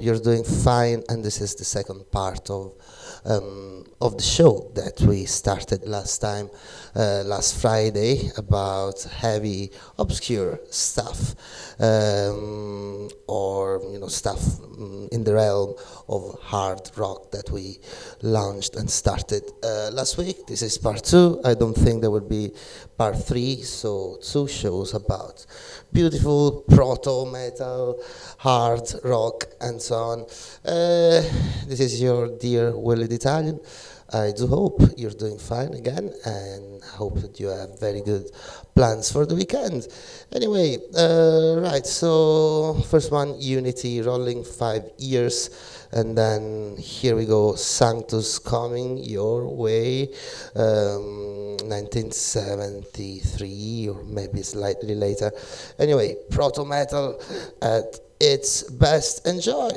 You're doing fine, and this is the second part of um, of the show that we started last time, uh, last Friday, about heavy, obscure stuff, um, or you know stuff um, in the realm of hard rock that we launched and started uh, last week. This is part two. I don't think there will be part three, so two shows about beautiful proto metal, hard rock, and so on. Uh, this is your dear Willie Italian. I do hope you're doing fine again, and hope that you have very good plans for the weekend. Anyway, uh, right. So first one, Unity, rolling five years, and then here we go, Sanctus coming your way, um, 1973 or maybe slightly later. Anyway, proto metal at its best. Enjoy.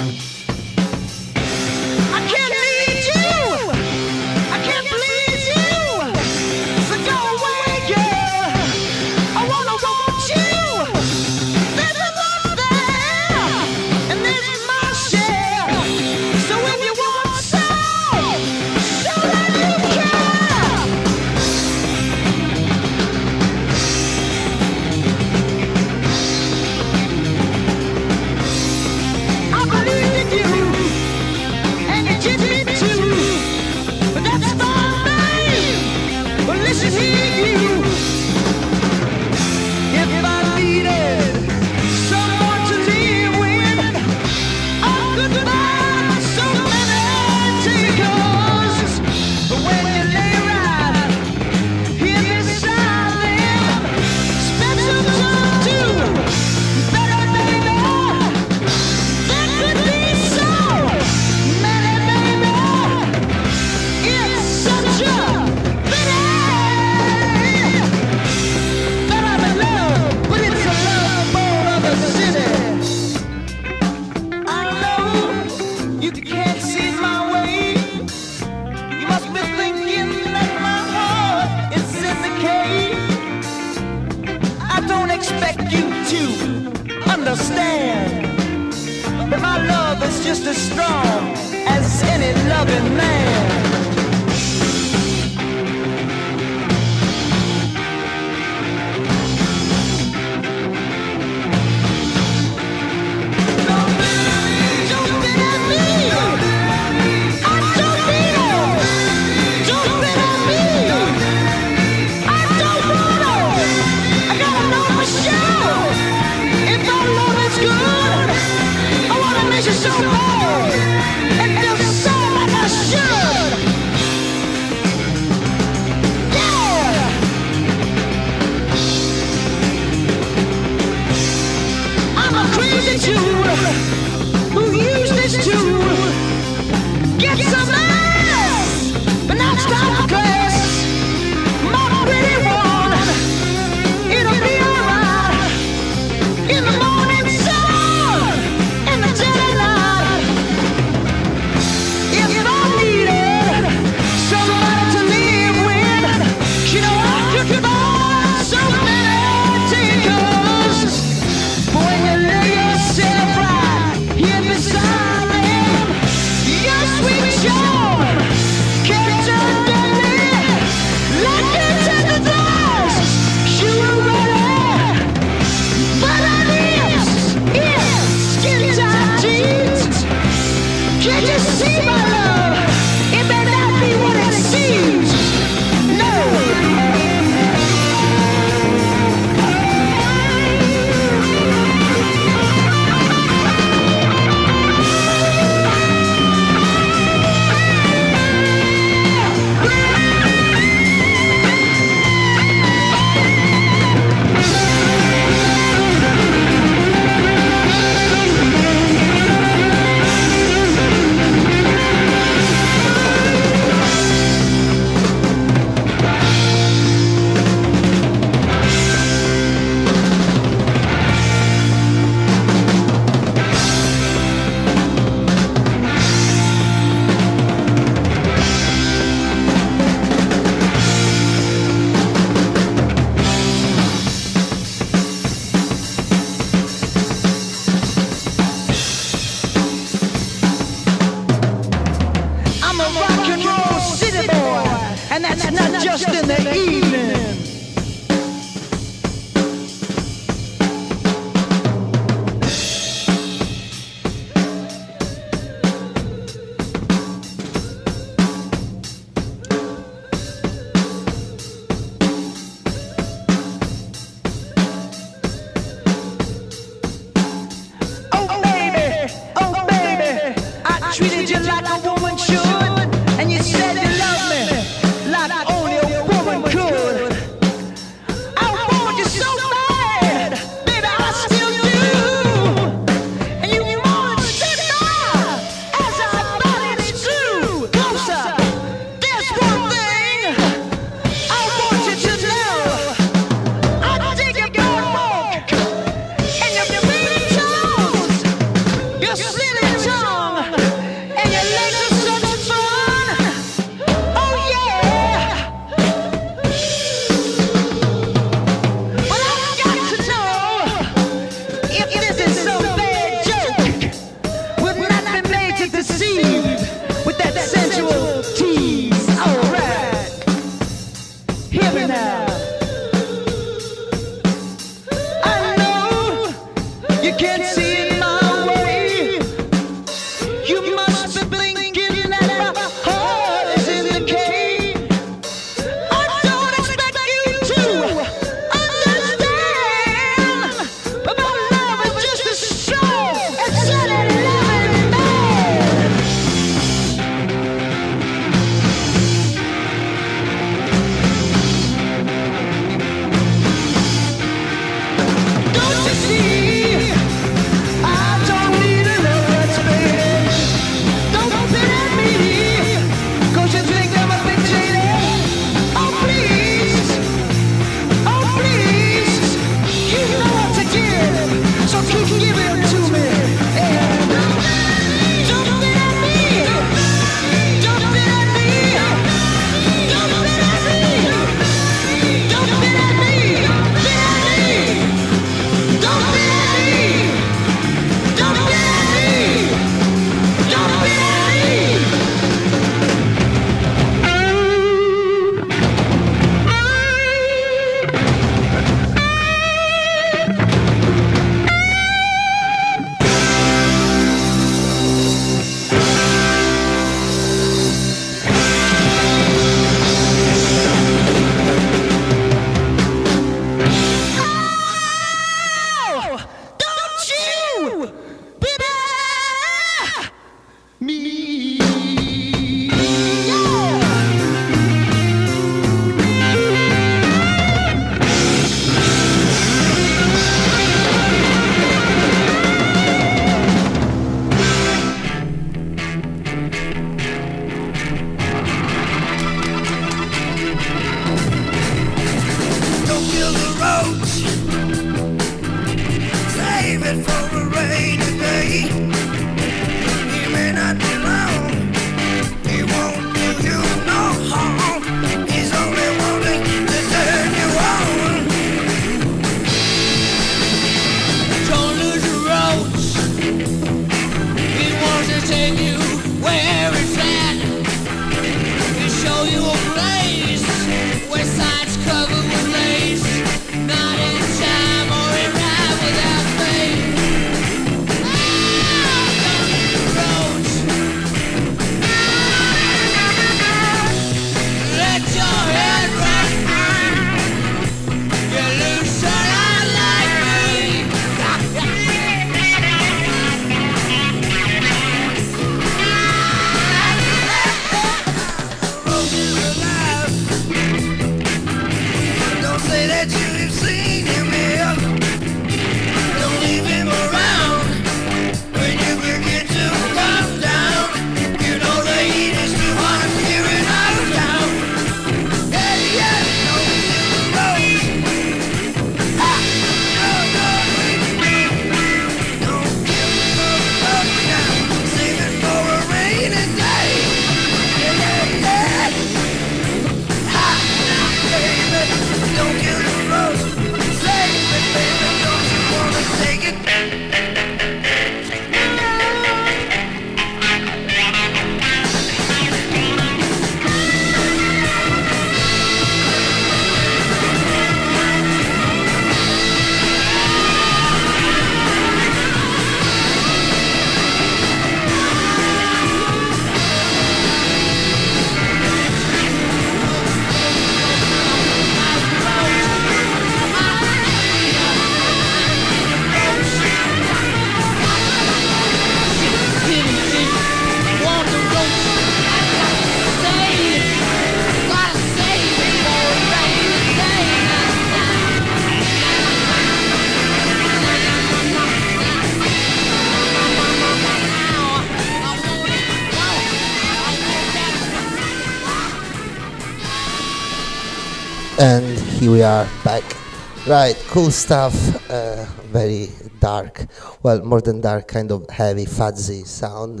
Cool stuff. Uh, very dark. Well, more than dark, kind of heavy, fuzzy sound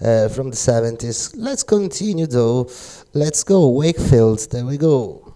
uh, from the 70s. Let's continue though. Let's go. Wakefield. There we go.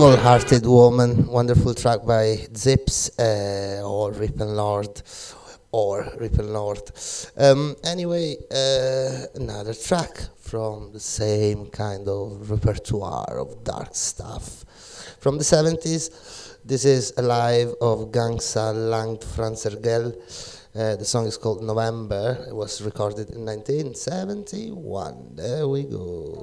Evil Hearted Woman, wonderful track by Zips uh, or Rip Lord or Rip Lord. Um, anyway, uh, another track from the same kind of repertoire of dark stuff from the 70s. This is a live of Gangsa Langt Franzergel. Uh, the song is called November. It was recorded in 1971. There we go.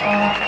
Uh,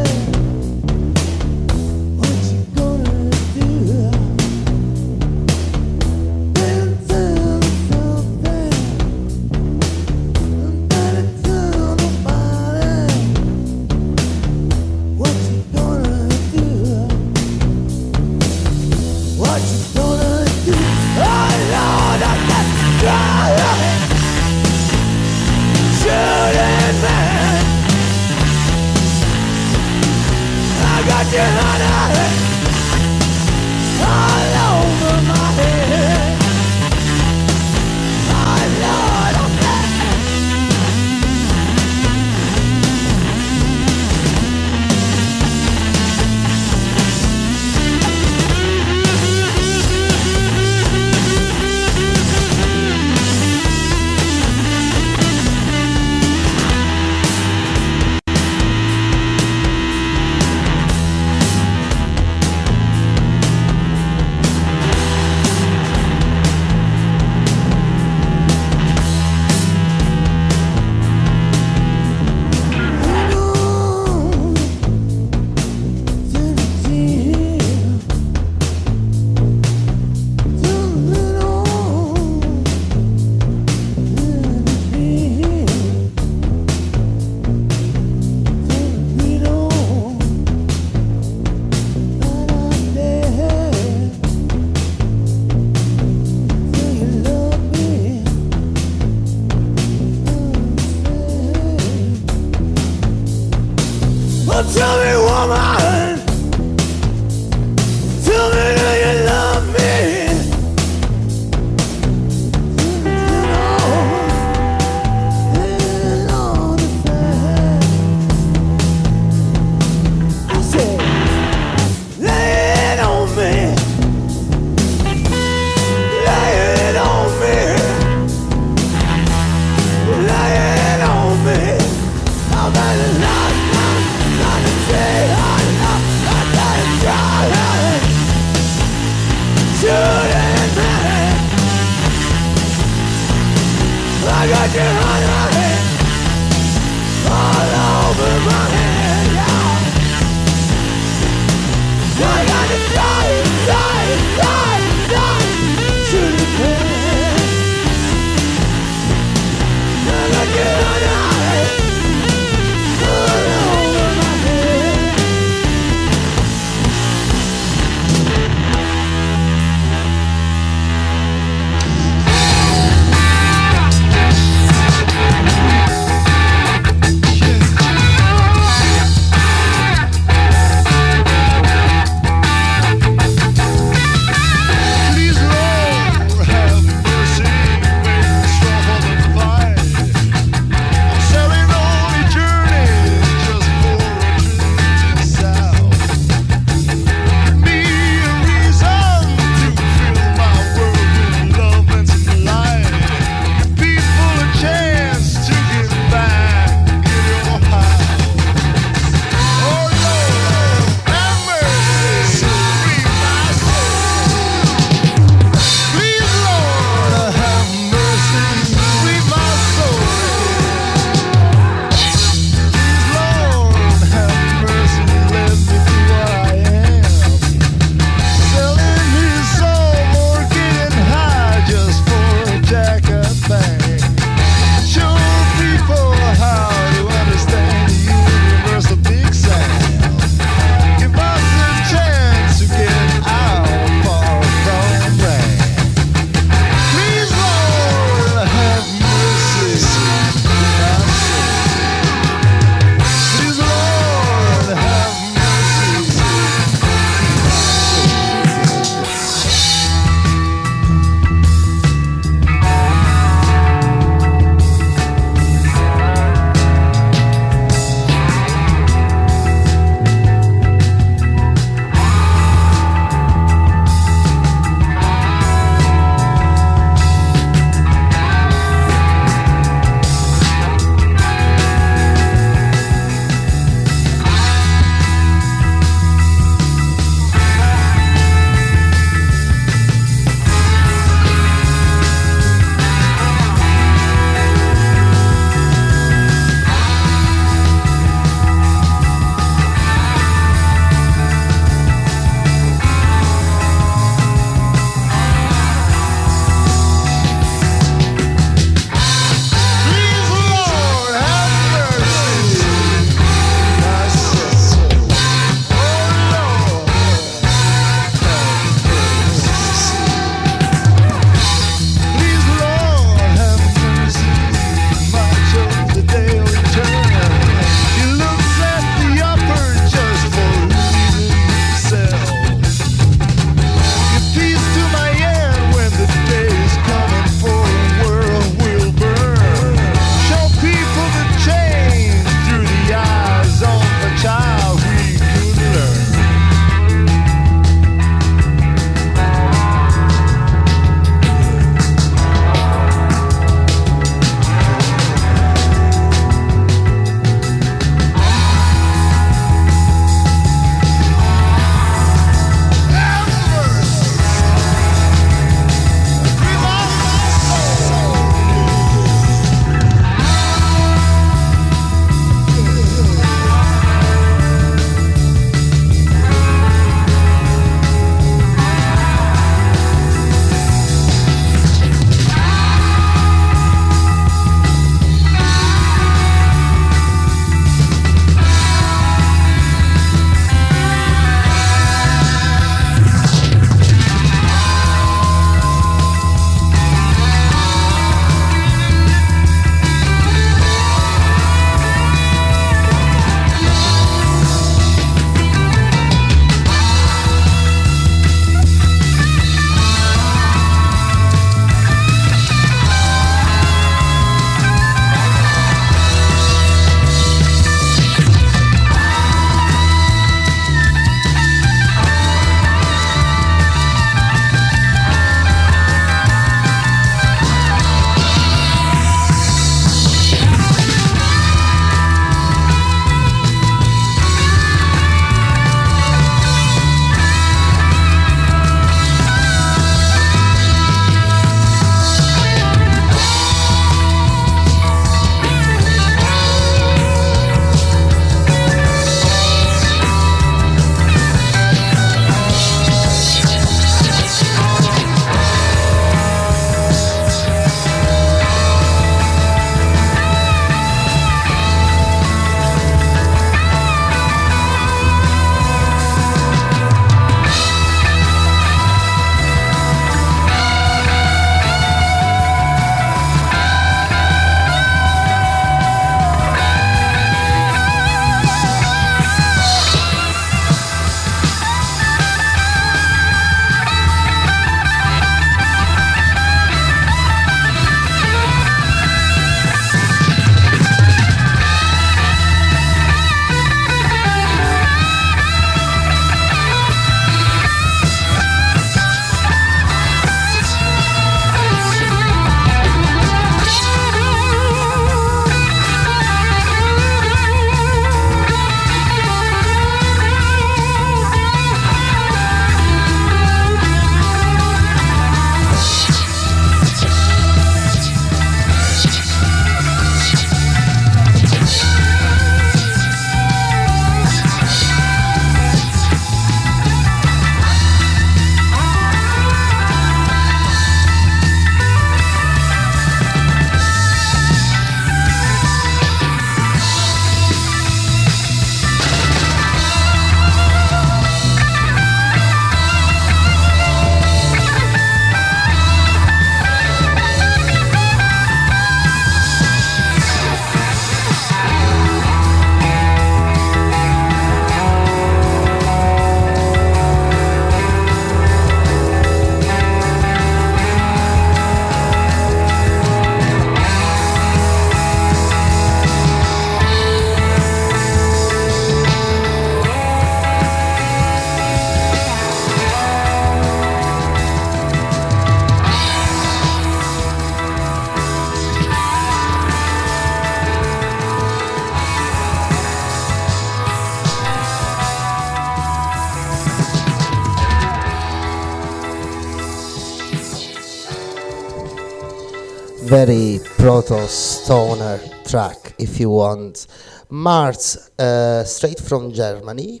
very proto stoner track, if you want. Mars, uh, straight from Germany.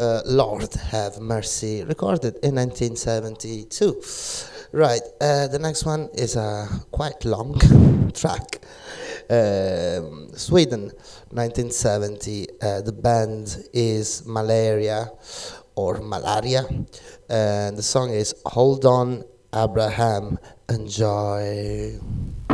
Uh, Lord have mercy, recorded in 1972. Right, uh, the next one is a quite long track. Um, Sweden, 1970. Uh, the band is Malaria or Malaria, and the song is Hold On Abraham. Enjoy.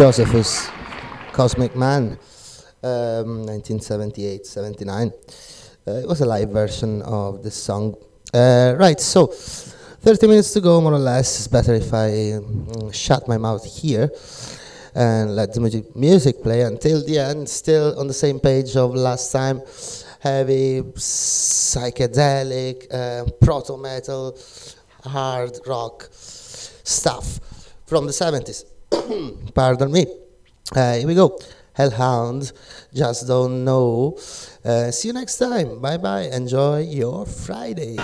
Josephus, Cosmic Man, um, 1978 79. Uh, it was a live version of this song. Uh, right, so 30 minutes to go, more or less. It's better if I mm, shut my mouth here and let the music, play until the end. Still on the same page of last time. Heavy, psychedelic, uh, proto metal, hard rock stuff from the 70s. Pardon me. Uh, here we go. Hellhound, just don't know. Uh, see you next time. Bye bye. Enjoy your Friday.